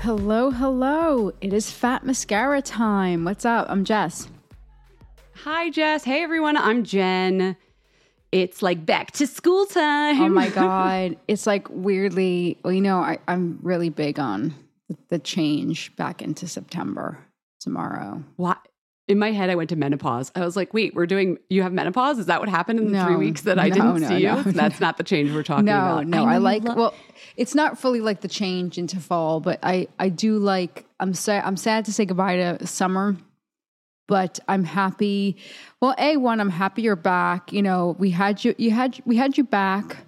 Hello, hello. It is Fat Mascara time. What's up? I'm Jess. Hi, Jess. Hey, everyone. I'm Jen. It's like back to school time. Oh my God. it's like weirdly, well, you know, I, I'm really big on the change back into September tomorrow. What? In my head, I went to menopause. I was like, wait, we're doing, you have menopause? Is that what happened in the No. three weeks that I No, didn't no, see you? no, That's not the change we're talking No, about. no, know I, you like, lo- well, it's not fully like the change into fall, but I, I do like, I'm sad, I'm sad to say goodbye to summer, but I'm happy. Well, A, one, I'm happy you're back. You know, we had you, you had, we had you back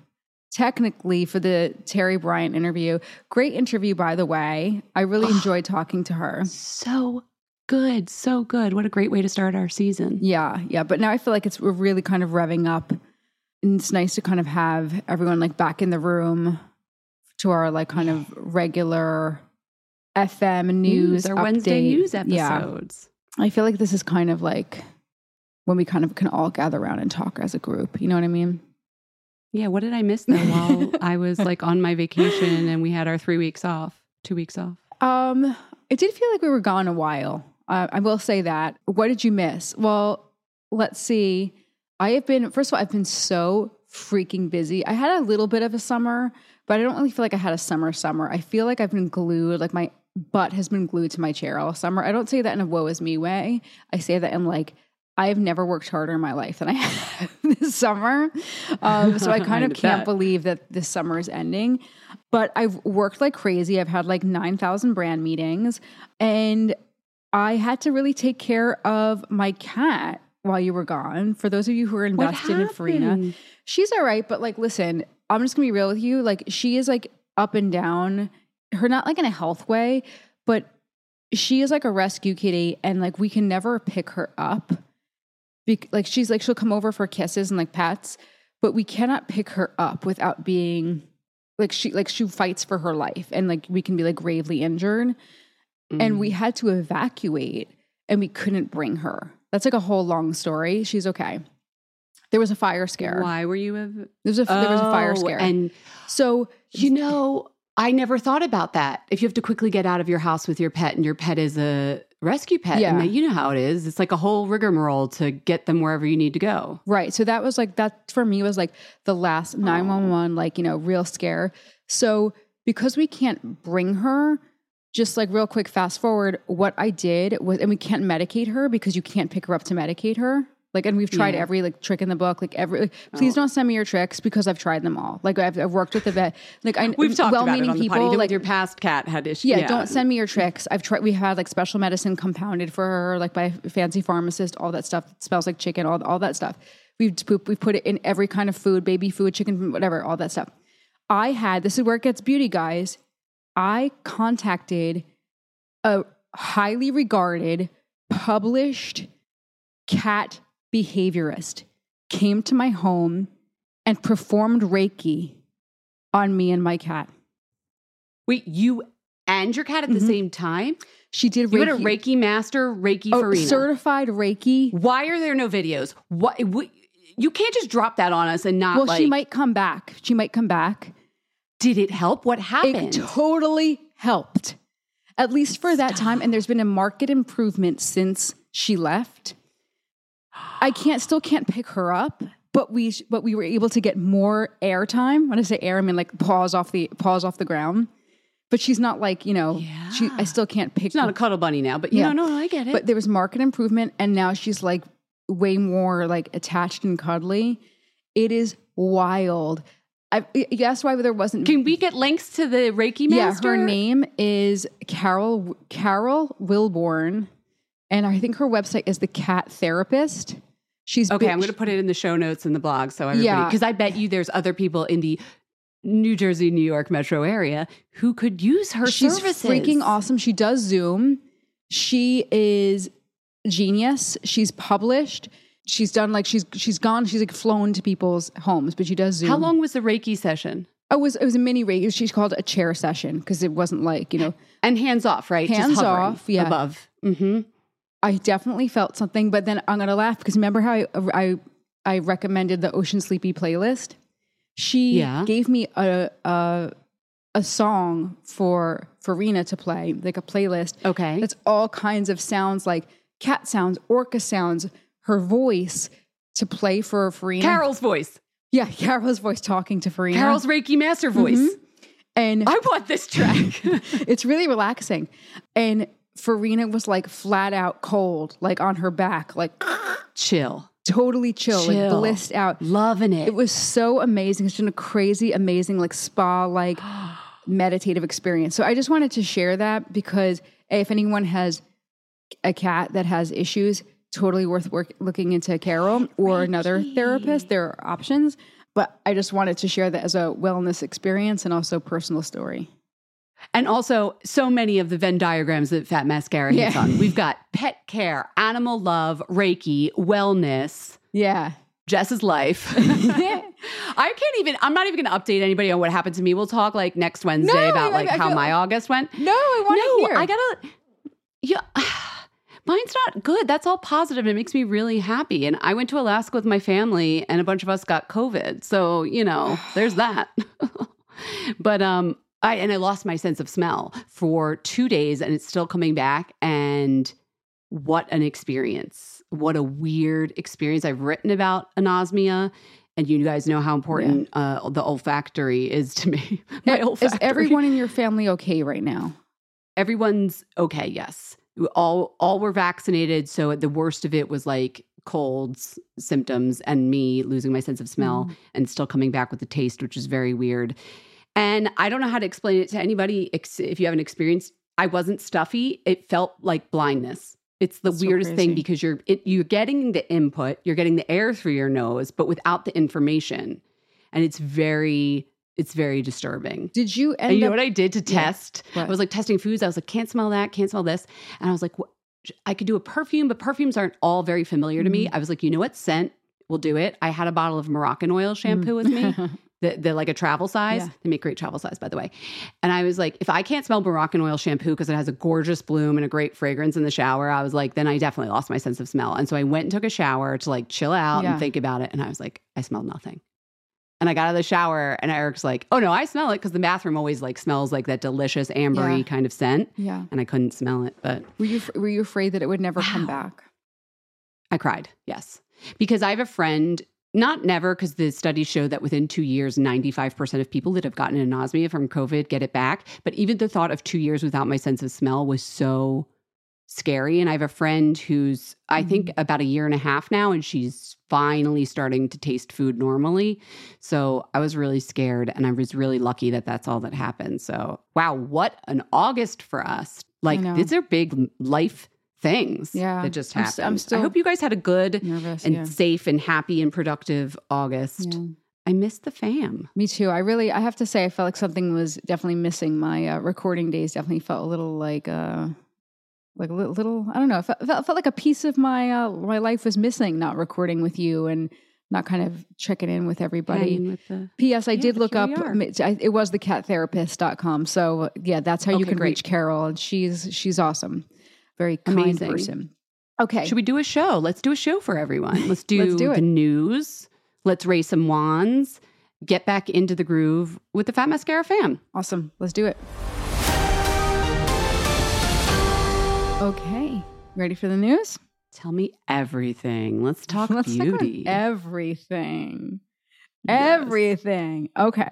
technically for the Terry Bryant interview. Great interview, by the way. I really enjoyed talking to her. so good. So good. What a great way to start our season. Yeah, yeah. But now I feel like it's we're really kind of revving up. And it's nice to kind of have everyone like back in the room to our like kind of regular FM news. our Wednesday news Yeah. episodes. I feel like this is kind of like when we kind of can all gather around and talk as a group. You know what I mean? Yeah. What did I miss though while I was like on my vacation and we had our three weeks off, two weeks off? Um, it did feel like we were gone a while. Uh, I will say that. What did you miss? Well, let's see. I have been, first of all, I've been so freaking busy. I had a little bit of a summer, but I don't really feel like I had a summer summer. I feel like I've been glued. Like my butt has been glued to my chair all summer. I don't say that in a woe is me way. I say that in like I have never worked harder in my life than I have this summer. Um, so I kind of can't bet. believe that this summer is ending. But I've worked like crazy. I've had like 9,000 brand meetings and I had to really take care of my cat while you were gone. For those of you who are invested in Farina, she's all right. But like, listen, I'm just gonna be real with you. Like, she is like up and down. Her not like in a health way, but she is like a rescue kitty, and like we can never pick her up. Be- like she's like she'll come over for kisses and like pats, but we cannot pick her up without being like she like she fights for her life, and like we can be like gravely injured and Mm. we had to evacuate and we couldn't bring her. That's like a whole long story. She's okay. There was a fire scare. Why were you? A, There was a, there was a fire Oh, scare. And so you know, I never thought about that. If you have to quickly get out of your house with your pet, and your pet is a rescue pet, Yeah. and you know how it is. It's like a whole rigmarole to get them wherever you need to go. Right. So that was like that for me was like the last 911 like, you know, real scare. So because we can't bring her just like real quick fast forward what I did was and we can't medicate her because you can't pick her up to medicate her. Like and we've tried Yeah. every like trick in the book like every like, please oh. don't send me your tricks because I've tried them all. Like I've, I've worked with the vet like I We've talked about it well-meaning on the people like your past cat had issues. yeah, don't send me your tricks. I've tried. We had like special medicine compounded for her, like by a fancy pharmacist. All that stuff that smells like chicken. All all that stuff. We've poop. We put it in every kind of food, baby food, chicken, whatever. All that stuff. I had. This is where it gets beauty, guys. I contacted a highly regarded, published cat behaviorist. Came to my home and performed Reiki on me and my cat. Wait, you and your cat at the mm-hmm. same time? She did You Reiki. had a Reiki master, Reiki Oh, Farina. certified Reiki. Why are there no videos? What? what you can't just drop that on us and not Well, like. she might come back. She might come back. Did it help? What happened? It totally helped, at least for that time. And there's been a market improvement since she left. I can't, still can't pick her up, but we, but we were able to get more airtime. When I say air, I mean like paws off the paws off the ground. But she's not like you know. She, I still can't pick. She's not a cuddle bunny now, but you Yeah. know, no, no, I get it. But there was market improvement, and now she's like way more like attached and cuddly. It is wild. I, that's why there wasn't. Can we get links to the Reiki yeah, master? her name is Carol Carol Wilbourn, and I think her website is the Cat Therapist. She's Okay, been- I'm going to put it in the show notes in the blog so everybody, Yeah. because I bet you there's other people in the New Jersey, New York metro area who could use her She's services. freaking awesome. She does Zoom. She is genius. She's published. She's done like she's she's gone. She's like flown to people's homes, but she does Zoom. How long was the Reiki session? Oh, it was it was a mini reiki She's called a chair session because it wasn't like you know. And hands off, right? Hands off, yeah. Above. mm-hmm I definitely felt something, but then I'm gonna laugh because remember how I I, I recommended the Ocean Sleepy playlist. She Yeah. gave me a a a song for for Farina to play, like a playlist. Okay. It's all kinds of sounds like cat sounds, orca sounds, her voice to play for Farina. Carol's voice. Yeah, Carol's voice talking to Farina. Carol's Reiki master voice. Mm-hmm. and I want this track. it's really relaxing. And Farina was like flat out cold, like on her back, like Chill. totally chill, like blissed out. Loving it. It was so amazing. It's been a crazy, amazing, like spa like meditative experience. So I just wanted to share that because if anyone has a cat that has issues, totally worth work, looking into Carol or another therapist. There are options. But I just wanted to share that as a wellness experience and also personal story. And also, so many of the Venn diagrams that Fat Mascara hits Yeah. on. We've got pet care, animal love, Reiki, wellness, Yeah. Jess's life. I can't even, I'm not even going to update anybody on what happened to me. We'll talk like next Wednesday No, about like how my August went. No, I want to no, hear. I gotta, yeah. Mine's not good. That's all positive. It makes me really happy. And I went to Alaska with my family, and a bunch of us got COVID. So you know, there's that. but um, I and I lost my sense of smell for two days, and it's still coming back. And what an experience! What a weird experience. I've written about anosmia. And you guys know how important uh, the olfactory is to me. my Is olfactory. everyone in your family okay right now? everyone's okay. Yes, all all were vaccinated. So the worst of it was like colds symptoms and me losing my sense of smell Mm. and still coming back with the taste, which is very weird. And I don't know how to explain it to anybody ex- if you haven't experienced. I wasn't stuffy. It felt like blindness. It's the so weirdest crazy. thing because you're it, you're getting the input, you're getting the air through your nose, but without the information, and it's very it's very disturbing. Did you end And you know what I did to test? What? I was like testing foods. I was like, can't smell that, can't smell this. And I was like, what? I could do a perfume, but perfumes aren't all very familiar to Mm-hmm. me. I was like, you know what? Scent will do it. I had a bottle of Moroccanoil shampoo with me. The, the like a travel size. Mm-hmm. Yeah. They make great travel size, by the way. And I was like, if I can't smell Moroccanoil shampoo because it has a gorgeous bloom and a great fragrance in the shower, I was like, then I definitely lost my sense of smell. And so I went and took a shower to like chill out Yeah. and think about it. And I was like, I smelled nothing. And I got out of the shower and Eric's like, oh no, I smell it because the bathroom always like smells like that delicious ambery Yeah. kind of scent. yeah. And I couldn't smell it, but Were you were you afraid that it would never come back? I cried. Yes. Because I have a friend, not never, because the studies show that within two years, 95% of people that have gotten anosmia from COVID get it back. But even the thought of two years without my sense of smell was so scary. And I have a friend who's, I think, about a year and a half now, and she's finally starting to taste food normally. So I was really scared, and I was really lucky that that's all that happened. So, wow, what an August for us. Like, these are big life things Yeah. that just I'm happened. st- I'm I hope you guys had a good Nervous. and yeah. safe and happy and productive August. Yeah. I miss the fam. Me too. I really, I have to say, I felt like something was definitely missing. My uh, recording days definitely felt a little like, uh, like a little, little I don't know. It felt, felt, felt like a piece of my uh, my life was missing. Not recording with you and not kind of checking in with everybody. With the P.S. I Yeah, did look up. we are. m- I- It was the cattherapist.com. So yeah, that's how you can great. reach Carol, and she's she's awesome, very kind Amazing. person. Okay, Should we do a show? Let's do a show for everyone. Let's do, Let's do the it. news. Let's raise some wands. Get back into the groove with the Fat Mascara fam. awesome. Let's do it. Okay, ready for the news? Tell me everything. Let's talk Let's talk about beauty. everything. Yes. Everything. Okay.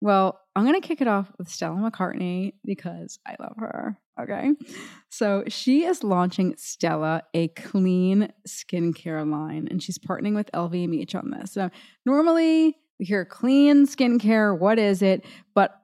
Well, I'm going to kick it off with Stella McCartney because I love her. Okay. So she is launching Stella a clean skincare line, and she's partnering with LVMH on this. So normally we hear clean skincare. What is it? But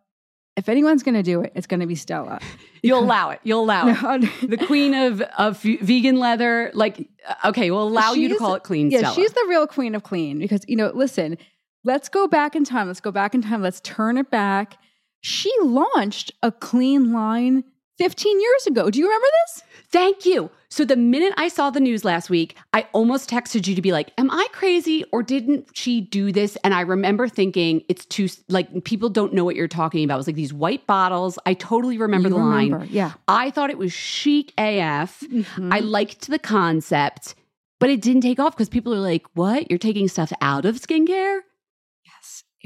if anyone's going to do it, it's going to be Stella. You'll allow it. You'll allow it. The queen of, of vegan leather. Like, uh, okay, we'll allow you to call it clean Yeah, Stella. she's the real queen of clean because, you know, listen, let's go back in time. Let's go back in time. Let's turn it back. She launched a clean line 15 years ago. Do you remember this? Thank you. So the minute I saw the news last week, I almost texted you to be like, "Am I crazy or didn't she do this?" And I remember thinking it's too like people don't know what you're talking about. It was like these white bottles. I totally remember You the remember, line. yeah. I thought it was chic AF. Mm-hmm. I liked the concept, but it didn't take off because people are like, "What? You're taking stuff out of skincare?"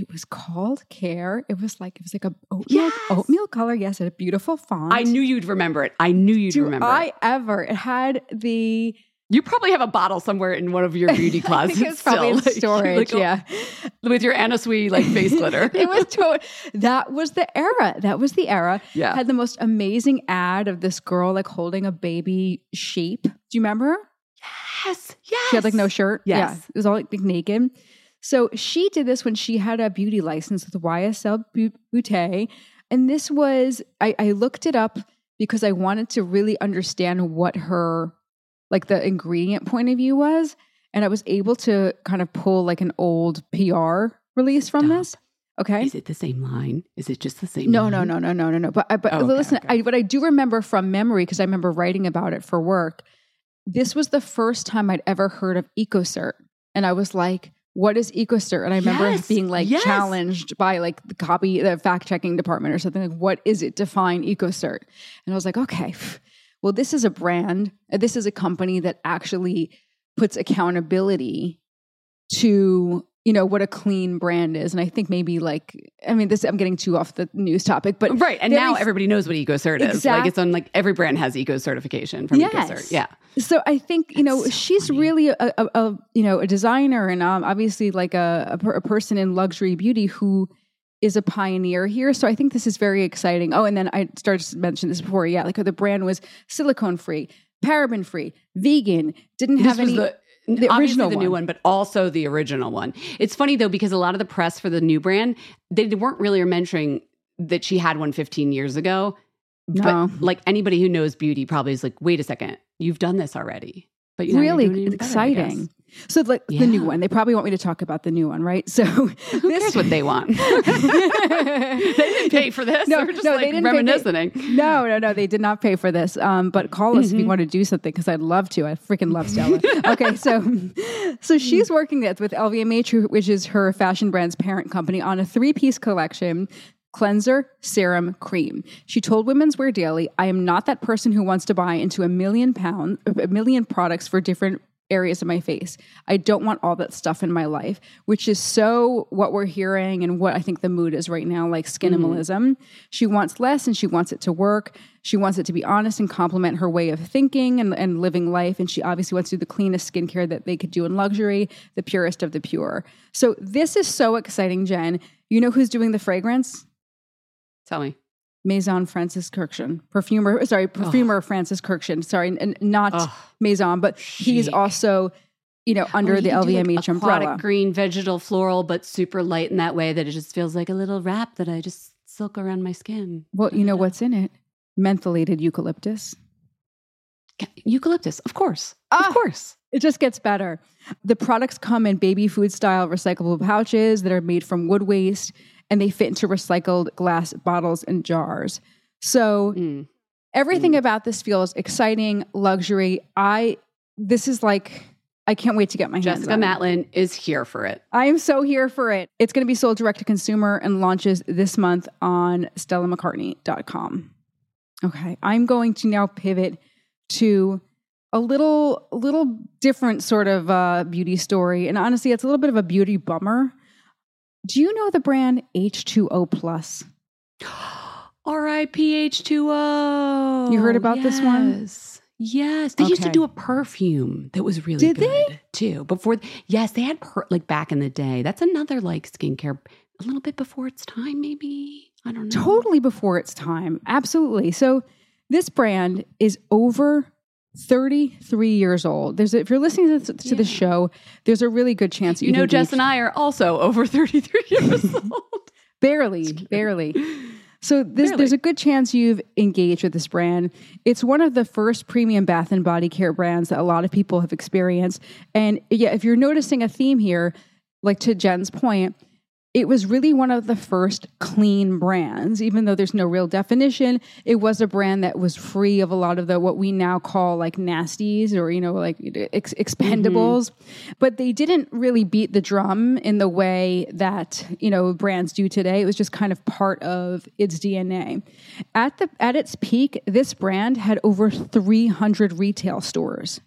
It was called Care. It was like, it was like a oatmeal, Yes. oatmeal color. Yes, a beautiful font. I knew you'd remember it. I knew you'd Do remember I it. ever? It had the You probably have a bottle somewhere in one of your beauty closets. it's probably in still. Like, storage. like, oh, yeah. with your Anna Sui like face glitter. it was to- that was the era. That was the era. Yeah. Had the most amazing ad of this girl like holding a baby sheep. Do you remember yes, yes. She had like no shirt. Yes. Yeah. It was all like naked. So she did this when she had a beauty license with YSL Beauté. And this was, I, I looked it up because I wanted to really understand what her, like the ingredient point of view was. And I was able to kind of pull like an old PR release from Stop. this. Okay. Is it the same line? Is it just the same? No, line? no, no, no, no, no, no. But I, but Oh, listen, okay. I, what I do remember from memory because I remember writing about it for work. This was the first time I'd ever heard of EcoCert, and I was like, "What is EcoCert?" And I remember Yes, being like yes. challenged by like the copy, the fact checking department or something like, "What is it? Define EcoCert." And I was like, "Okay, well, this is a brand. uh, This is a company that actually puts accountability to." You know what a clean brand is, and I think maybe like I mean this. I'm getting too off the news topic, but Right, and now f- everybody knows what EcoCert is. Like it's on like every brand has Eco certification from Yes. EcoCert. Yeah, So I think you know so she's funny. really a, a, a you know a designer and um, obviously like a, a, per- a person in luxury beauty who is a pioneer here. So I think this is very exciting. Oh, and then I started to mention this before. Yeah, like the brand was silicone free, paraben free, vegan, didn't This have any. the, the original the new one. one, but also the original one. It's funny though because a lot of the press for the new brand they weren't really mentioning that she had one 15 years ago. No. But like anybody who knows beauty probably is like, wait a second, you've done this already. But you know, you're really doing it even better, I guess. exciting. So like the new one, they probably want me to talk about the new one, right? So Who cares what they want? they didn't pay for this. No, they were just no, like they didn't pay- they- reminiscing. No, no, no. They did not pay for this. Um, but call us if you want to do something because I'd love to. I freaking love Stella. okay, so so she's working with with LVMH, which is her fashion brand's parent company, on a three piece collection. Cleanser, serum, cream. She told Women's Wear Daily, I am not that person who wants to buy into a million pound, a million products for different areas of my face. I don't want all that stuff in my life, which is so what we're hearing and what I think the mood is right now, like skinimalism. Mm-hmm. She wants less and she wants it to work. She wants it to be honest and complement her way of thinking and, and living life. And she obviously wants to do the cleanest skincare that they could do in luxury, the purest of the pure. So this is so exciting, Jen. You know who's doing the fragrance? Tell me. Maison Francis Kurkdjian, perfumer, sorry, perfumer Francis Kurkdjian, sorry, and not Ugh. Maison, but he's also, you know, under Oh, the do, like, LVMH umbrella. green, vegetal, floral, but super light in that way that it just feels like a little wrap that I just silk around my skin. Well, you know what's in it? Mentholated eucalyptus. Eucalyptus, of course. Ah! Of course. It just gets better. The products come in baby food style recyclable pouches that are made from wood waste and they fit into recycled glass bottles and jars. So Mm. everything about this feels exciting, luxury. I this is like I can't wait to get my hands Jessica on it. Matlin is here for it. I am so here for it. It's going to be sold direct to consumer and launches this month on StellaMcCartney.com. Okay, I'm going to now pivot to a little, little different sort of uh, beauty story, and honestly, it's a little bit of a beauty bummer. Do you know the brand H2O Plus? R.I.P. H2O. You heard about this one? Yes. Yes. They used to do a perfume that was really good. Did they? too. Before, yes, they had per, like back in the day. That's another like skincare, a little bit before its time, maybe. I don't know. Totally before its time. Absolutely. So this brand is over 33 years old. There's a, if you're listening to, this, to the show, there's a really good chance that You know, Jess and I are also over 33 years old. barely, barely. So this, Barely. there's a good chance you've engaged with this brand. It's one of the first premium bath and body care brands that a lot of people have experienced. And yeah, if you're noticing a theme here, like to Jen's point, it was really one of the first clean brands, even though there's no real definition. It was a brand that was free of a lot of the what we now call like nasties or you know like ex- expendables, mm-hmm. but they didn't really beat the drum in the way that you know brands do today. It was just kind of part of its DNA. At the at its peak, this brand had over 300 retail stores.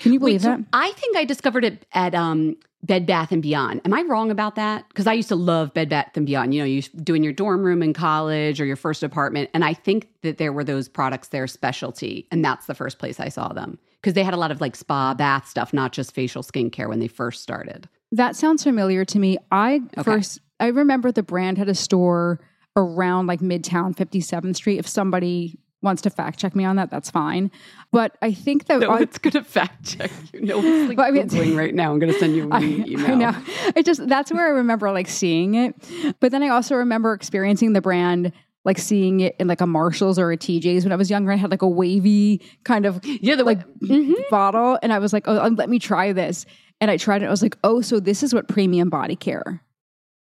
Can you believe Wait, so that? I think I discovered it at um, Bed Bath and Beyond. Am I wrong about that? Because I used to love Bed Bath and Beyond. You know, you do in your dorm room in college or your first apartment, and I think that there were those products their specialty, and that's the first place I saw them because they had a lot of like spa bath stuff, not just facial skincare when they first started. That sounds familiar to me. I Okay. first I remember the brand had a store around like Midtown 57th Street. If somebody wants to fact check me on that, that's fine. But I think that No I- one's gonna fact check you. No one's like But I mean- googling right now. I'm gonna send you an email. I know. I just that's where I remember like seeing it. But then I also remember experiencing the brand like seeing it in like a Marshalls or a TJ's when I was younger. I had like a wavy kind of Yeah, the like Mhm. bottle, and I was like, "Oh, let me try this." And I tried it. I was like, "Oh, so this is what premium body care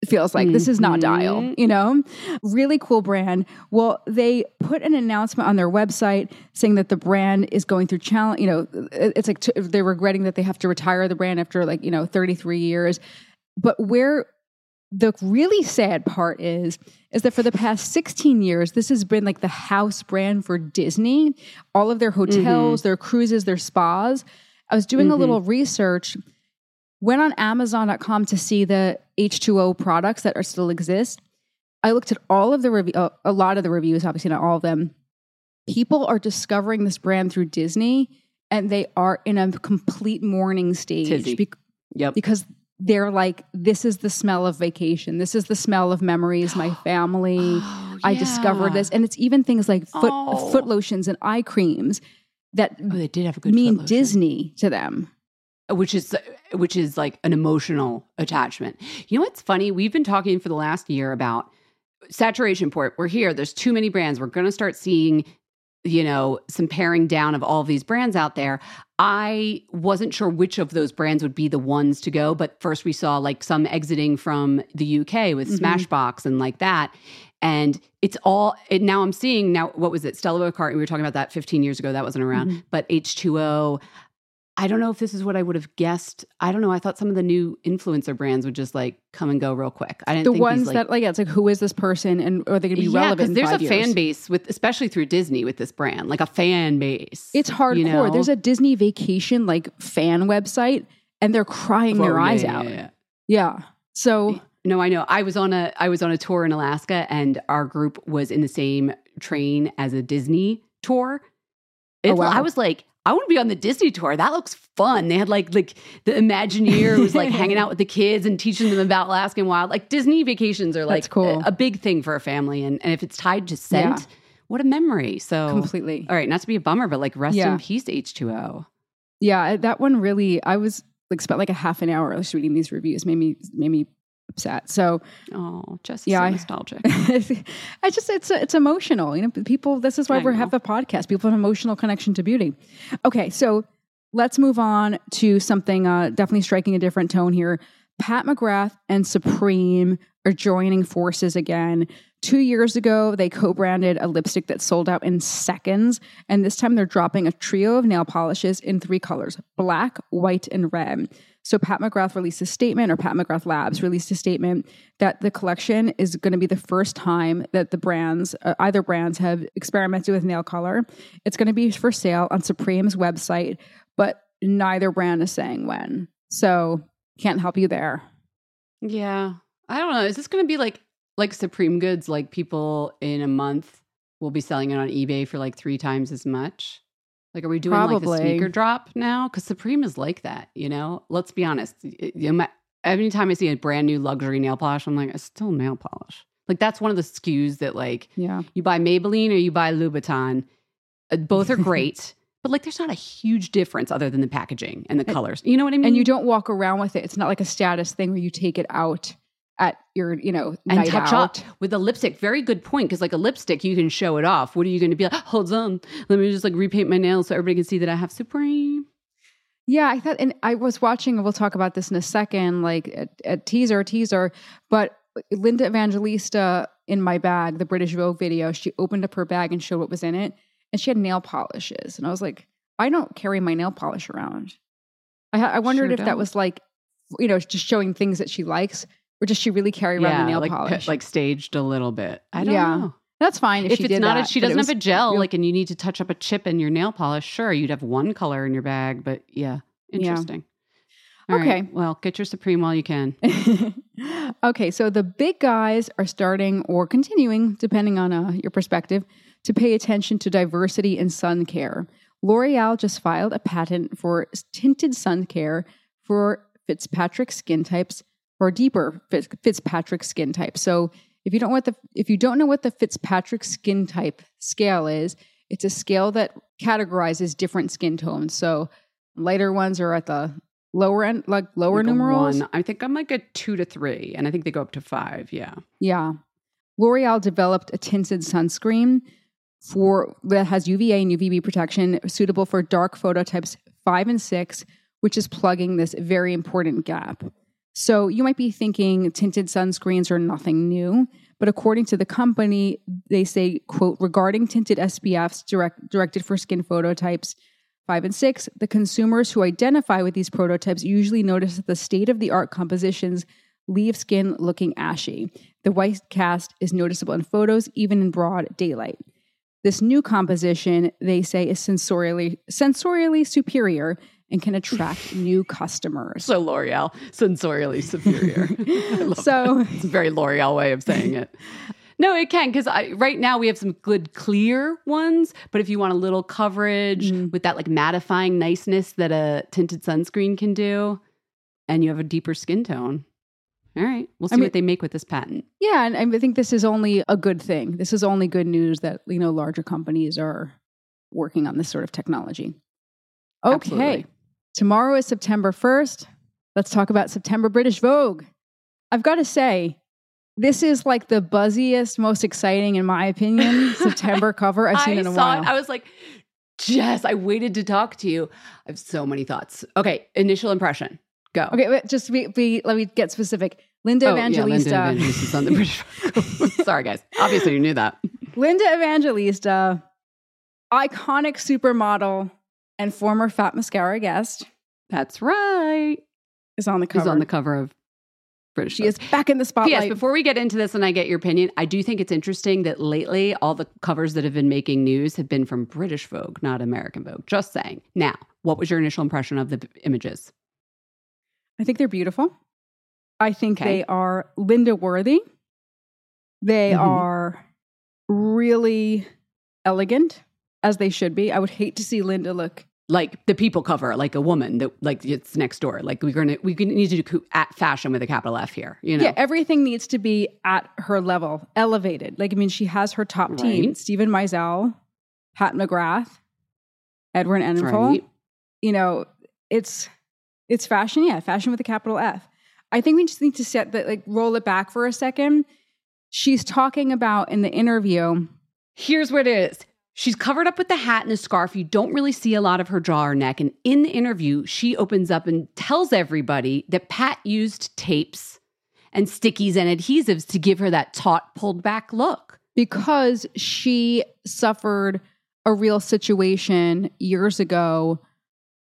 feels like. This is not Dial, Mhm. you know? Really cool brand. Well, they put an announcement on their website saying that the brand is going through challenge. You know, it's like t- they're regretting that they have to retire the brand after like you know 33 years. But where the really sad part is is that for the past 16 years this has been like the house brand for disney all of their hotels their cruises their spas i was doing a little research went on amazon.com to see the h2o products that are still exist i looked at all of the review uh, a lot of the reviews obviously not all of them people are discovering this brand through disney and they are in a complete mourning stage bec- Yep. because they're like, this is the smell of vacation. This is the smell of memories, my family. Oh, I discovered this. And it's even things like foot, Oh. foot lotions and eye creams that Oh, they did have a good mean. Disney to them. Which is which is like an emotional attachment. You know what's funny? We've been talking for the last year about saturation port. We're here. There's too many brands. We're going to start seeing, you know, some paring down of all of these brands out there. I wasn't sure which of those brands would be the ones to go, but first we saw like some exiting from the UK with Mhm. Smashbox and like that. And it's all it, now I'm seeing now what was it? Stella McCartney. We were talking about that 15 years ago. That wasn't around. Mhm. But H2O. I don't know if this is what I would have guessed. I don't know. I thought some of the new influencer brands would just like come and go real quick. I didn't The think ones these, like, that, like, yeah, it's like, who is this person and are they going to be yeah, relevant? there's a fan base with, especially through Disney with this brand, like a fan base. It's hardcore. you know? There's a Disney vacation like fan website and they're crying their Oh, yeah, eyes yeah, out. yeah, yeah. Yeah. So No, I know. I was on a I was on a tour in Alaska, and our group was in the same train as a Disney tour. It, Oh, wow. I was like, I want to be on the Disney tour. That looks fun. They had like like the Imagineer was like hanging out with the kids and teaching them about Alaskan wild. Like Disney vacations are like cool. a, a big thing for a family, and and if it's tied to scent, Yeah. what a memory. So completely. All right, not to be a bummer, but like rest Yeah. in peace, H two O. Yeah, that one really. I was like spent like a half an hour just reading these reviews. Made me made me upset. So Oh, just Yeah, so nostalgic. I just it's it's emotional. You know, people. This is why we have the podcast. People have an emotional connection to beauty. Okay, so let's move on to something uh, definitely striking a different tone here. Pat McGrath and Supreme are joining forces again. Two years ago, they co branded a lipstick that sold out in seconds. And this time they're dropping a trio of nail polishes in three colors black, white, and red. So Pat McGrath released a statement, or Pat McGrath Labs released a statement that the collection is going to be the first time that the brands, uh, either brands, have experimented with nail color. It's going to be for sale on Supreme's website, but neither brand is saying when. So can't help you there. Yeah. I don't know. Is this going to be like like Supreme Goods like people in a month will be selling it on eBay for like 3 times as much? Like are we doing like Probably. the sneaker drop now cuz Supreme is like that, you know? Let's be honest. Y- y- my- Every time I see a brand new luxury nail polish, I'm like, it's still nail polish. Like that's one of the SKUs that like Yeah. you buy Maybelline or you buy Louboutin. Uh, both are great, but like there's not a huge difference other than the packaging and the colors. You know what I mean? And you don't walk around with it. It's not like a status thing where you take it out at your, you know, and night touch out. up with a lipstick. Very good point. Because like a lipstick, you can show it off. What are you going to be like? Ah, hold on, let me just like repaint my nails so everybody can see that I have Supreme. Yeah, I thought, and I was watching, and we'll talk about this in a second, like a, a teaser, teaser. But Linda Evangelista in my bag, the British Vogue video, she opened up her bag and showed what was in it, and she had nail polishes, and I was like, I don't carry my nail polish around. I, I wondered Sure if that don't. was like, you know, just showing things that she likes, or does she really carry around the nail like polish? like staged a little bit. I don't Yeah. know. That's fine if, If, she it's did not, that, a, she doesn't have a gel, real- like, and you need to touch up a chip in your nail polish. Sure, you'd have one color in your bag, but yeah, Yeah. interesting. All right, Okay. well, get your Supreme while you can. okay, so the big guys are starting or continuing, depending on uh, your perspective, to pay attention to diversity in sun care. L'Oreal just filed a patent for tinted sun care for Fitzpatrick skin types or deeper Fitz- Fitzpatrick skin type. So if you don't know what the if you don't know what the Fitzpatrick skin type scale is, it's a scale that categorizes different skin tones. So lighter ones are at the lower end, like lower Like numerals. I think I'm like a two to three, and I think they go up to five. Yeah. Yeah. L'Oreal developed a tinted sunscreen for that has UVA and UVB protection suitable for dark phototypes 5 and 6, which is plugging this very important gap. So you might be thinking tinted sunscreens are nothing new, but according to the company, they say, quote, regarding tinted SPFs direct, directed for skin phototypes 5 and 6, the consumers who identify with these prototypes usually notice that the state of the art compositions leave skin looking ashy. The white cast is noticeable in photos, even in broad daylight. This new composition, they say, is sensorially sensorially superior and can attract new customers. So L'Oreal, sensorially superior. So- that. it's a very L'Oreal way of saying it. No, it can because right now we have some good clear ones, but if you want a little coverage Mm-hmm. with that like mattifying niceness that a tinted sunscreen can do, and you have a deeper skin tone. All right, we'll see I mean- what they make with this patent. Yeah, and I think this is only a good thing. This is only good news that you know larger companies are working on this sort of technology. Okay. Absolutely. Tomorrow is September 1st. Let's talk about September British Vogue. I've got to say, this is like the buzziest, most exciting, in my opinion, September cover I've seen I in a saw while. it. I was like, Jess, I waited to talk to you. I have so many thoughts. Okay, initial impression. Go. okay, wait, just be, be, let me get specific. Linda Oh, yeah, Evangelista. Linda Evangelista is on the British. Sorry, guys. Obviously, you knew that. Linda Evangelista, iconic supermodel and former Fat Mascara guest, That's right. is on the cover. Is on the cover of British. She is back in the spotlight. Yes. Before we get into this and I get your opinion, I do think it's interesting that lately all the covers that have been making news have been from British Vogue, not American Vogue. Just saying. Now, what was your initial impression of the images? I think they're beautiful. I think Okay. they are Linda worthy. They Mhm. are really elegant, as they should be. I would hate to see Linda look. Like the people cover, like a woman that like it's next door. Like we're gonna we need to do at fashion with a capital F here. You know, Yeah, everything needs to be at her level, elevated. Like, I mean, she has her top team Steven Meisel, Pat McGrath, Edward Enninful. right. you know, it's it's fashion, yeah, fashion with a capital F. I think we just need to set that like roll it back for a second. She's talking about in the interview. Here's what it is. She's covered up with the hat and the scarf. You don't really see a lot of her jaw or neck. And in the interview, she opens up and tells everybody that Pat used tapes and stickies and adhesives to give her that taut, pulled back look. because she suffered a real situation years ago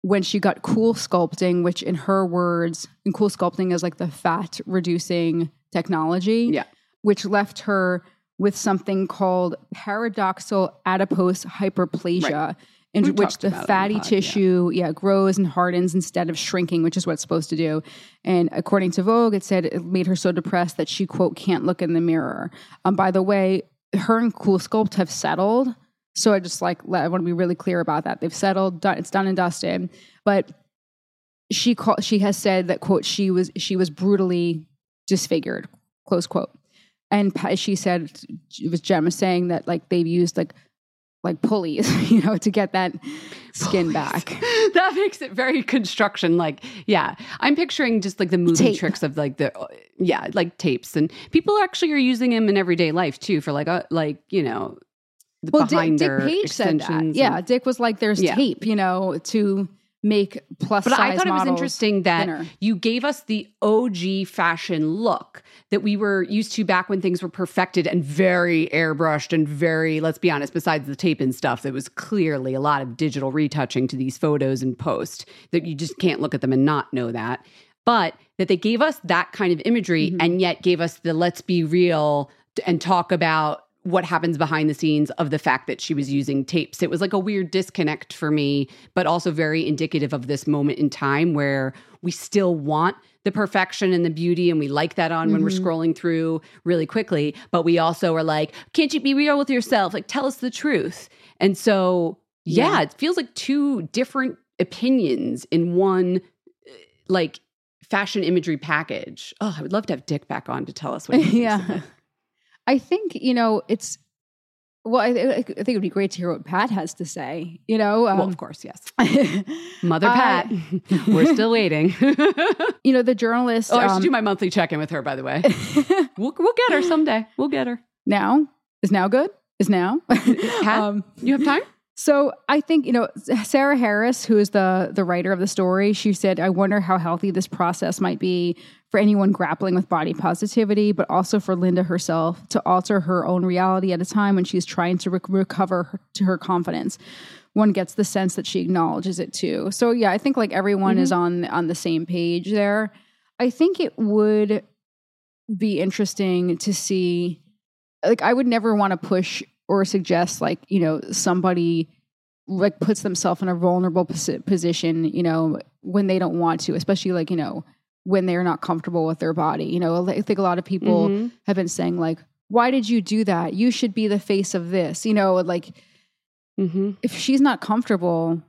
when she got cool sculpting, which in her words, and cool sculpting is like the fat reducing technology, Yeah. which left her with something called paradoxal adipose hyperplasia. In We've which the on the fatty pod, tissue, yeah, grows and hardens instead of shrinking, which is what it's supposed to do. And according to Vogue, it said it made her so depressed that she quote can't look in the mirror. Um, by the way, her and Cool Sculpt have settled, so I just like I want to be really clear about that. They've settled, done, it's done and dusted. But she call, she has said that quote she was she was brutally disfigured close quote. And she said it was Gemma saying that like they've used like like pulleys, you know, to get that skin back. that makes it very construction like yeah i'm picturing just like the movie Tape. tricks of like the yeah like tapes and people actually are using them in everyday life too for like a like you know the Well, Dick, Dick Page said that. Yeah, and- Dick was like, "There's Yeah. tape, you know, to make plus but size I thought it was interesting that thinner. you gave us the OG fashion look that we were used to back when things were perfected and very airbrushed and very, let's be honest, besides the tape and stuff, there was clearly a lot of digital retouching to these photos and post that you just can't look at them and not know that. But that they gave us that kind of imagery Mm-hmm. and yet gave us the let's be real and talk about what happens behind the scenes of the fact that she was using tapes. It was like a weird disconnect for me, but also very indicative of this moment in time where we still want the perfection and the beauty and we like that on when we're scrolling through really quickly, but we also are like, can't you be real with yourself? Like tell us the truth. And so, yeah, Yeah. it feels like two different opinions in one uh, like fashion imagery package. Oh, I would love to have Dick back on to tell us what he thinks yeah. I think you know it's. Well, I, I think it would be great to hear what Pat has to say. You know, um, well, of course, yes. Mother Pat, we're still waiting. you know, the journalist. Oh, I should um, do my monthly check-in with her. By the way, we'll we'll get her someday. We'll get her. now is now good. Is now. Pat, Um, you have time? So I think you know Sarah Harris, who is the the writer of the story. She said, "I wonder how healthy this process might be for anyone grappling with body positivity, but also for Linda herself to alter her own reality at a time when she's trying to rec- recover her, to her confidence." One gets the sense that she acknowledges it too. So yeah, I think like everyone is mm-hmm. on on the same page there. I think it would be interesting to see like I would never want to push or suggest like you know somebody like puts themselves in a vulnerable posi- position you know when they don't want to especially like you know when they're not comfortable with their body you know i think a lot of people Mhm. have been saying like why did you do that you should be the face of this you know like Mm-hmm. if she's not comfortable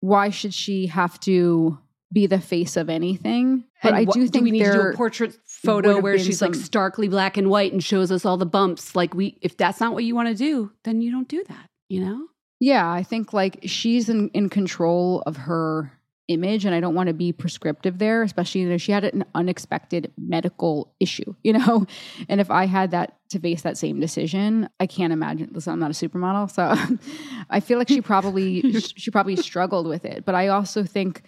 why should she have to be the face of anything. But And I do think we need to do a portrait photo where she's like starkly black and white and shows us all the bumps. Like we, if that's not what you want to do, then you don't do that. You know? Yeah, I think like she's in, in control of her image, and I don't want to be prescriptive there, especially if she had an unexpected medical issue, you know? And if I had that to face that same decision, I can't imagine. Listen, I'm not a supermodel, so I feel like she probably she probably struggled with it. But I also think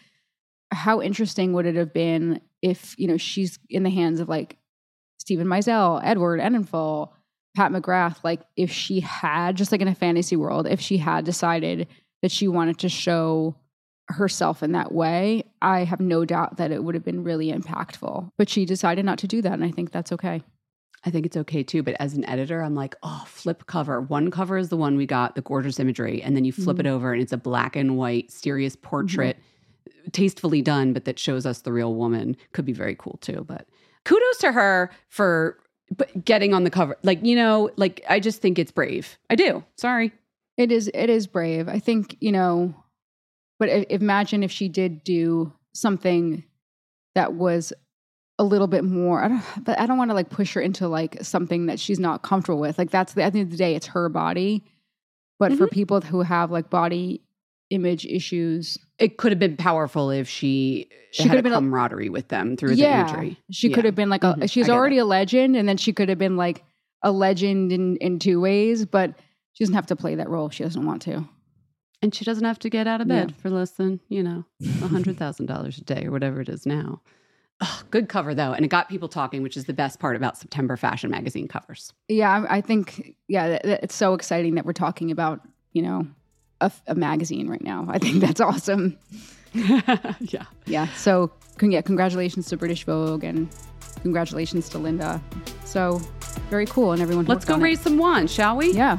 how interesting would it have been if you know she's in the hands of like Steven Meisel, Edward Enninful, Pat McGrath, like if she had, just like in a fantasy world, if she had decided that she wanted to show herself in that way, I have no doubt that it would have been really impactful. But she decided not to do that. And I think that's okay. I think it's okay too. But as an editor, I'm like, oh, flip cover. One cover is the one we got, the gorgeous imagery. And then you flip it mm-hmm. over and it's a black and white, serious mm-hmm. portrait, tastefully done, but that shows us the real woman. Could be very cool too. But kudos to her for but getting on the cover. Like, you know, like I just think it's brave. I do. Sorry. It is it is brave. I think, you know, but imagine if she did do something that was a little bit more I don't but I don't want to like push her into like something that she's not comfortable with. Like that's the at the end of the day it's her body. But for people who have like body image issues, It could have been powerful if she, She had could a have been a- camaraderie with them through yeah, the imagery. She could have been like a Mhm. she's already it. a legend and then she could have been like a legend in in two ways, but she doesn't have to play that role if she doesn't want to. And she doesn't have to get out of Yeah. bed for less than, you know, $100,000 a day or whatever it is now. Ugh, good cover, though. And it got people talking, which is the best part about September fashion magazine covers. Yeah, I, I think yeah, that, that- it's so exciting that we're talking about you know a magazine right now. I think that's awesome. yeah. Yeah, so con- yeah, congratulations to British Vogue and congratulations to Linda. So very cool, and everyone. Let's go on it. raise some wands, shall we? Yeah.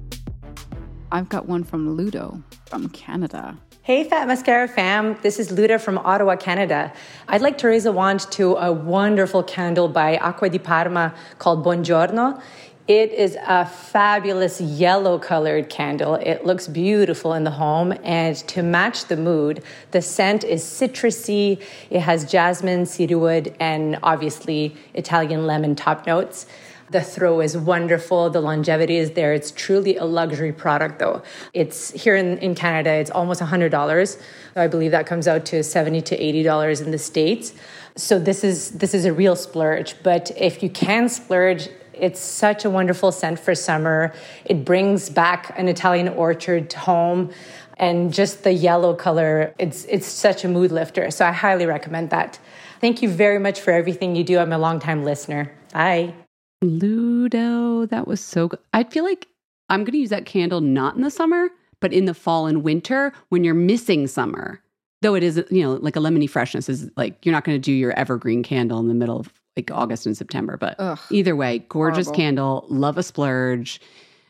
I've got one from Ludo from Canada. Hey, Fat Mascara fam. This is Luda from Ottawa, Canada. I'd like to raise a wand to a wonderful candle by Acqua di Parma called Buongiorno. It is a fabulous yellow colored candle. It looks beautiful in the home. And to match the mood, the scent is citrusy. It has jasmine, cedarwood, and obviously Italian lemon top notes. The throw is wonderful. The longevity is there. It's truly a luxury product, though. It's here in, in Canada, it's almost $100. I believe that comes out to 70 to $80 in the States. So this is this is a real splurge. But if you can splurge, it's such a wonderful scent for summer. It brings back an Italian orchard home and just the yellow color. It's it's such a mood lifter. So I highly recommend that. Thank you very much for everything you do. I'm a longtime listener. Bye. Ludo, that was so good. I feel like I'm going to use that candle not in the summer, but in the fall and winter when you're missing summer. Though it is, you know, like a lemony freshness is like you're not going to do your evergreen candle in the middle of like August and September. But Ugh, either way, gorgeous horrible. candle, love a splurge.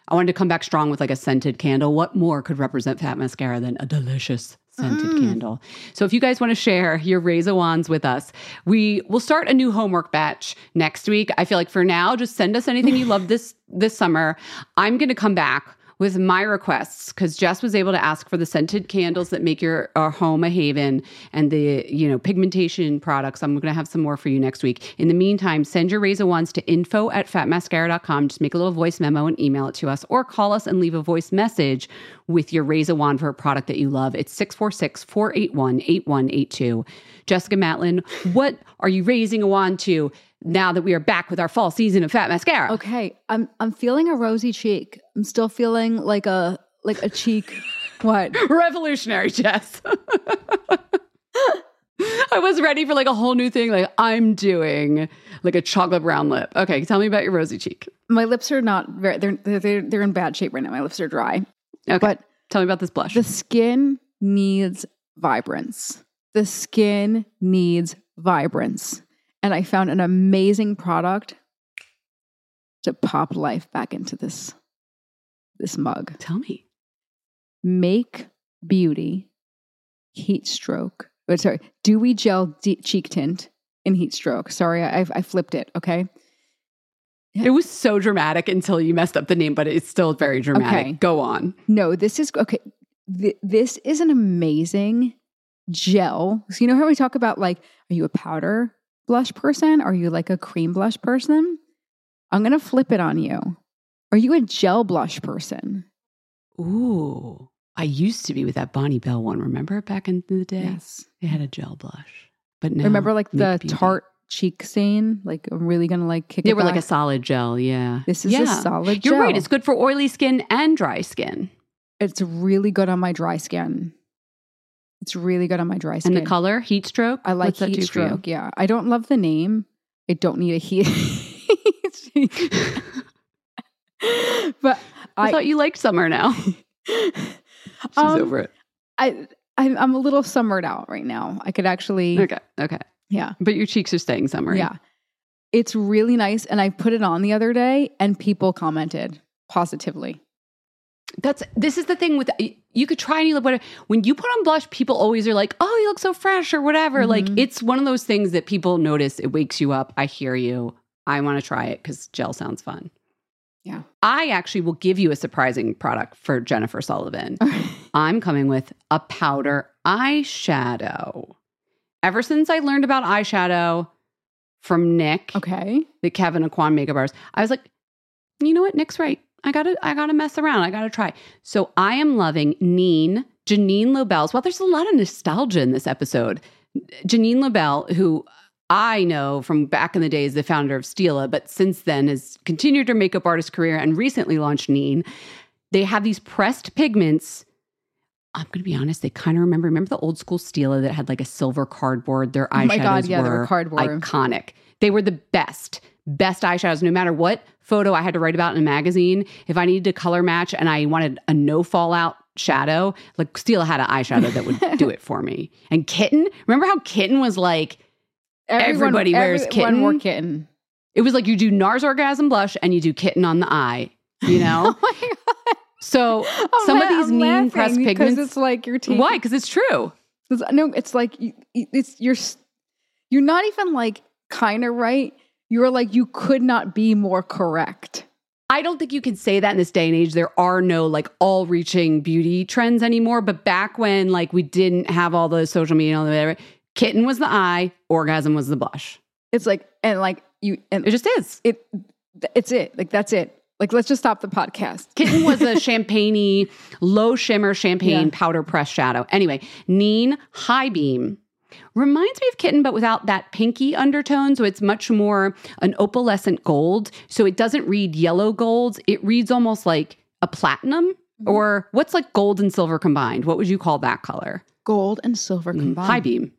I wanted to come back strong with like a scented candle. What more could represent fat mascara than a delicious scented mm. candle? So if you guys want to share your Razor wands with us, we will start a new homework batch next week. I feel like for now, just send us anything you love this this summer. I'm going to come back with my requests because Jess was able to ask for the scented candles that make your our home a haven and the you know pigmentation products. I'm going to have some more for you next week. In the meantime, send your razor wands to info at fatmascara.com. Just make a little voice memo and email it to us or call us and leave a voice message with your razor wand for a product that you love. It's 646 481 8182. Jessica Matlin, what are you raising a wand to now that we are back with our fall season of Fat Mascara? Okay, I'm I'm feeling a rosy cheek. I'm still feeling like a like a cheek. What? revolutionary, Jess. I was ready for like a whole new thing. Like I'm doing like a chocolate brown lip. Okay, tell me about your rosy cheek. My lips are not very. They're they're they're in bad shape right now. My lips are dry. Okay, But tell me about this blush. the skin needs vibrance. The skin needs vibrance. And I found an amazing product to pop life back into this this mug. tell me. Make Beauty heat stroke. But sorry, dewy gel de- cheek tint in heat stroke. Sorry, I, I flipped it. Okay. It was so dramatic until you messed up the name, but it's still very dramatic. Okay. Go on. No, this is okay. Th- this is an amazing gel. So you know how we talk about like, are you a powder blush person? Are you like a cream blush person? I'm gonna flip it on you. Are you a gel blush person? Ooh. I used to be with that Bonne Bell one. Remember back in the day? Yes. They had a gel blush. But now Remember like the tarte cheek stain? Like I'm really gonna like kick They it were like a solid gel, yeah. This is a yeah. solid You're right. It's good for oily skin and dry skin. It's really good on my dry skin. It's really good on my dry skin. And the color, heat stroke. I like What's that heat do for you? stroke. Yeah. I don't love the name. I don't need a heat. but I, I, thought you liked summer now. She's Um, over it. I, I I'm a little summered out right now. I could actually Okay. Okay. yeah. But your cheeks are staying summery. Yeah. It's really nice and I put it on the other day and people commented positively. That's this is the thing with you could try any whatever. When you put on blush, people always are like, "Oh, you look so fresh" or whatever. Like Mhm. it's one of those things that people notice. It wakes you up. I hear you. I want to try it because gel sounds fun. Yeah. I actually will give you a surprising product for Jennifer Sullivan. I'm coming with a powder eyeshadow. Ever since I learned about eyeshadow from Nick, okay. the Kevyn Aucoin makeup artist, I was like, you know what? Nick's right. I gotta, I gotta mess around. I gotta try. So I am loving Neen, Jeanine Lobell's. Well, there's a lot of nostalgia in this episode. Jeanine Lobell, who I know from back in the days, the founder of Stila, but since then has continued her makeup artist career and recently launched Neen. They have these pressed pigments. I'm going to be honest, they kind of remember. Remember the old school Stila that had like a silver cardboard? Their eyeshadows Oh my God, yeah, they were were cardboard. iconic. They were the best, best eyeshadows. No matter what photo I had to write about in a magazine, if I needed to color match and I wanted a no fallout shadow, like Stila had an eyeshadow that would do it for me. And Kitten, remember how Kitten was like, Everybody wears everyone wore kitten. kitten. it was like you do NARS orgasm blush and you do Kitten on the eye, you know? Oh my God. So oh I'm some la- of these I'm mean laughing pressed because pigments. it's like you're taking Why? Because it's true. It's- No, it's like you, it's you're you're not even like kind of right. You're like you could not be more correct. I don't think you can say that in this day and age. There are no like all reaching beauty trends anymore. But back when like we didn't have all the social media and all the whatever, kitten was the eye, orgasm was the blush. It's like and like you and It just is. it it's it. Like that's it. Like let's just stop the podcast. Kitten was a champagne low shimmer champagne Yeah. powder press shadow. Anyway, Neen High Beam reminds me of Kitten, but without that pinky undertone. So it's much more an opalescent gold. So it doesn't read yellow gold. It reads almost like a platinum Mm-hmm. or what's like gold and silver combined. What would you call that color? Gold and silver Mm, combined. High beam.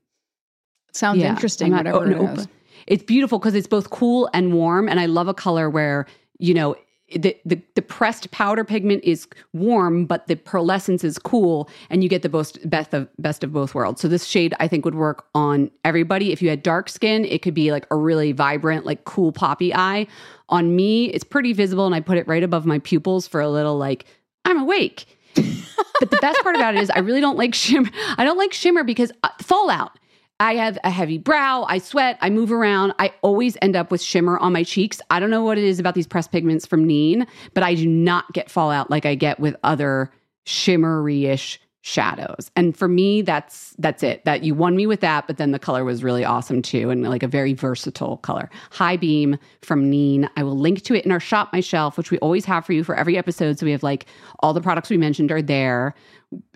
Sounds Yeah, interesting. Not- whatever oh, it is. It's beautiful because it's both cool and warm. And I love a color where, you know, the, the, the pressed powder pigment is warm, but the pearlescence is cool, and you get the most best of best of both worlds. So this shade I think would work on everybody. If you had dark skin, it could be like a really vibrant, like cool poppy eye. On me, it's pretty visible, and I put it right above my pupils for a little like I'm awake. but the best part about it is I really don't like shimmer. I don't like shimmer because uh, fallout. I have a heavy brow. I sweat. I move around. I always end up with shimmer on my cheeks. I don't know what it is about these pressed pigments from Neen, but I do not get fallout like I get with other shimmery-ish shadows. And for me, that's that's it. That you won me with that, but then the color was really awesome too, and like a very versatile color. High Beam from Neen. I will link to it in our shop my shelf, which we always have for you for every episode. So we have like all the products we mentioned are there,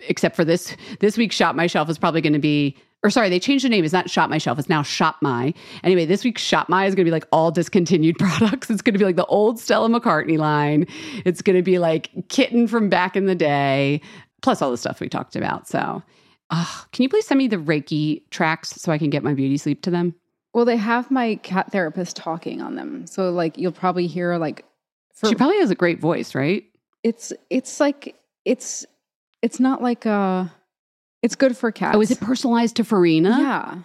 except for this this week's shop my shelf is probably going to be or sorry, they changed the name. It's not Shop My Shelf. It's now Shop My. Anyway, this week's Shop My is going to be like all discontinued products. It's going to be like the old Stella McCartney line. It's going to be like Kitten from back in the day, plus all the stuff we talked about. So, uh, can you please send me the Reiki tracks so I can get my beauty sleep to them? Well, they have my cat therapist talking on them, so like you'll probably hear like. For, she probably has a great voice, right? it's it's like it's it's not like uh it's good for cats. Oh, is it personalized to Farina? Yeah.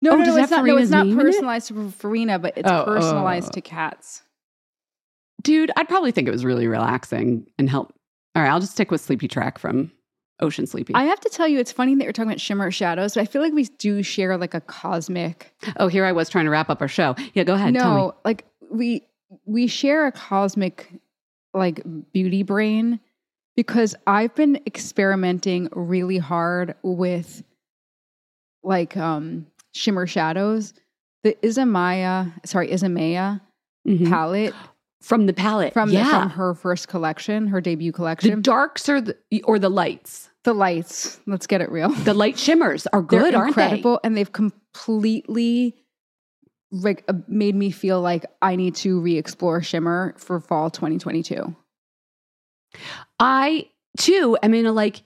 No, Oh, no, no, it's not. No, it's not in it? personalized to Farina, but it's Oh, personalized oh. to cats. Dude, I'd probably think it was really relaxing and help. All right, I'll just stick with Sleepy Track from ocean sleepy. I have to tell you, it's funny that you're talking about shimmer shadows, but I feel like we do share like a cosmic. oh, here I was trying to wrap up our show. Yeah, go ahead. no, like we we share a cosmic like beauty brain because I've been experimenting really hard with like um shimmer shadows. The Isamaya, sorry, Isamaya Mhm. palette from the palette. from yeah. from her first collection, her debut collection. the darks or the or the lights. The lights, let's get it real. The light shimmers are good, They're aren't incredible, and they've completely like uh, made me feel like I need to re-explore shimmer for fall 2022. I too am in a like.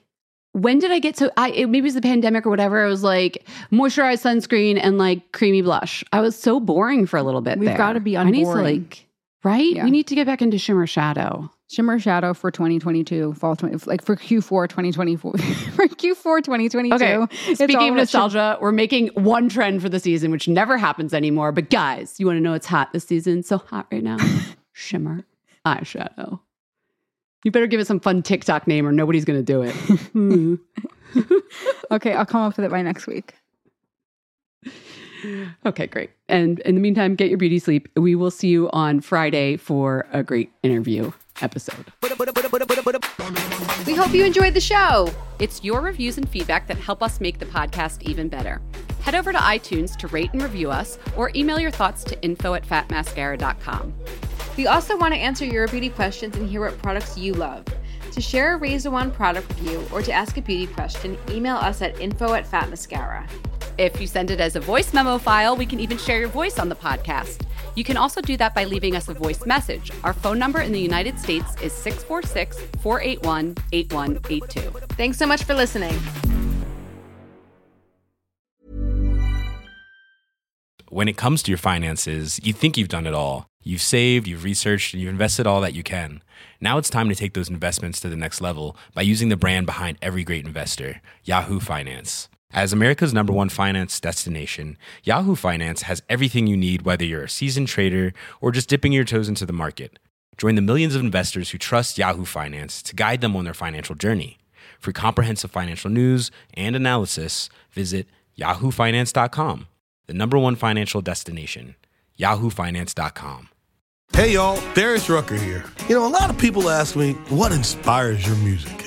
When did I get so? I it, maybe it was the pandemic or whatever. I was like moisturized sunscreen and like creamy blush. I was so boring for a little bit. We've gotta be I need to like right. Yeah. We need to get back into shimmer shadow. Shimmer shadow for 2022, fall 20, like for Q4 2024, for Q4 2022. Okay. Speaking of nostalgia, we're making one trend for the season, which never happens anymore. But guys, you want to know it's hot this season? So hot right now. Shimmer eyeshadow. You better give it some fun TikTok name or nobody's going to do it. Hmm. Okay, I'll come up with it by next week. Okay, great. And in the meantime, get your beauty sleep. We will see you on Friday for a great interview episode. We hope you enjoyed the show. It's your reviews and feedback that help us make the podcast even better. Head over to iTunes to rate and review us or email your thoughts to info at fatmascara.com. We also want to answer your beauty questions and hear what products you love. To share a Razor One product review or to ask a beauty question, email us at info at fatmascara. If you send it as a voice memo file, we can even share your voice on the podcast. You can also do that by leaving us a voice message. Our phone number in the United States is 646 481 8182. Thanks so much for listening. when it comes to your finances, you think you've done it all. You've saved, you've researched, and you've invested all that you can. Now it's time to take those investments to the next level by using the brand behind every great investor, Yahoo Finance. As America's number one finance destination, Yahoo Finance has everything you need, whether you're a seasoned trader or just dipping your toes into the market. Join the millions of investors who trust Yahoo Finance to guide them on their financial journey. For comprehensive financial news and analysis, visit yahoofinance.com, the number one financial destination, yahoofinance.com. Hey y'all, Darius Rucker here. You know, a lot of people ask me, what inspires your music?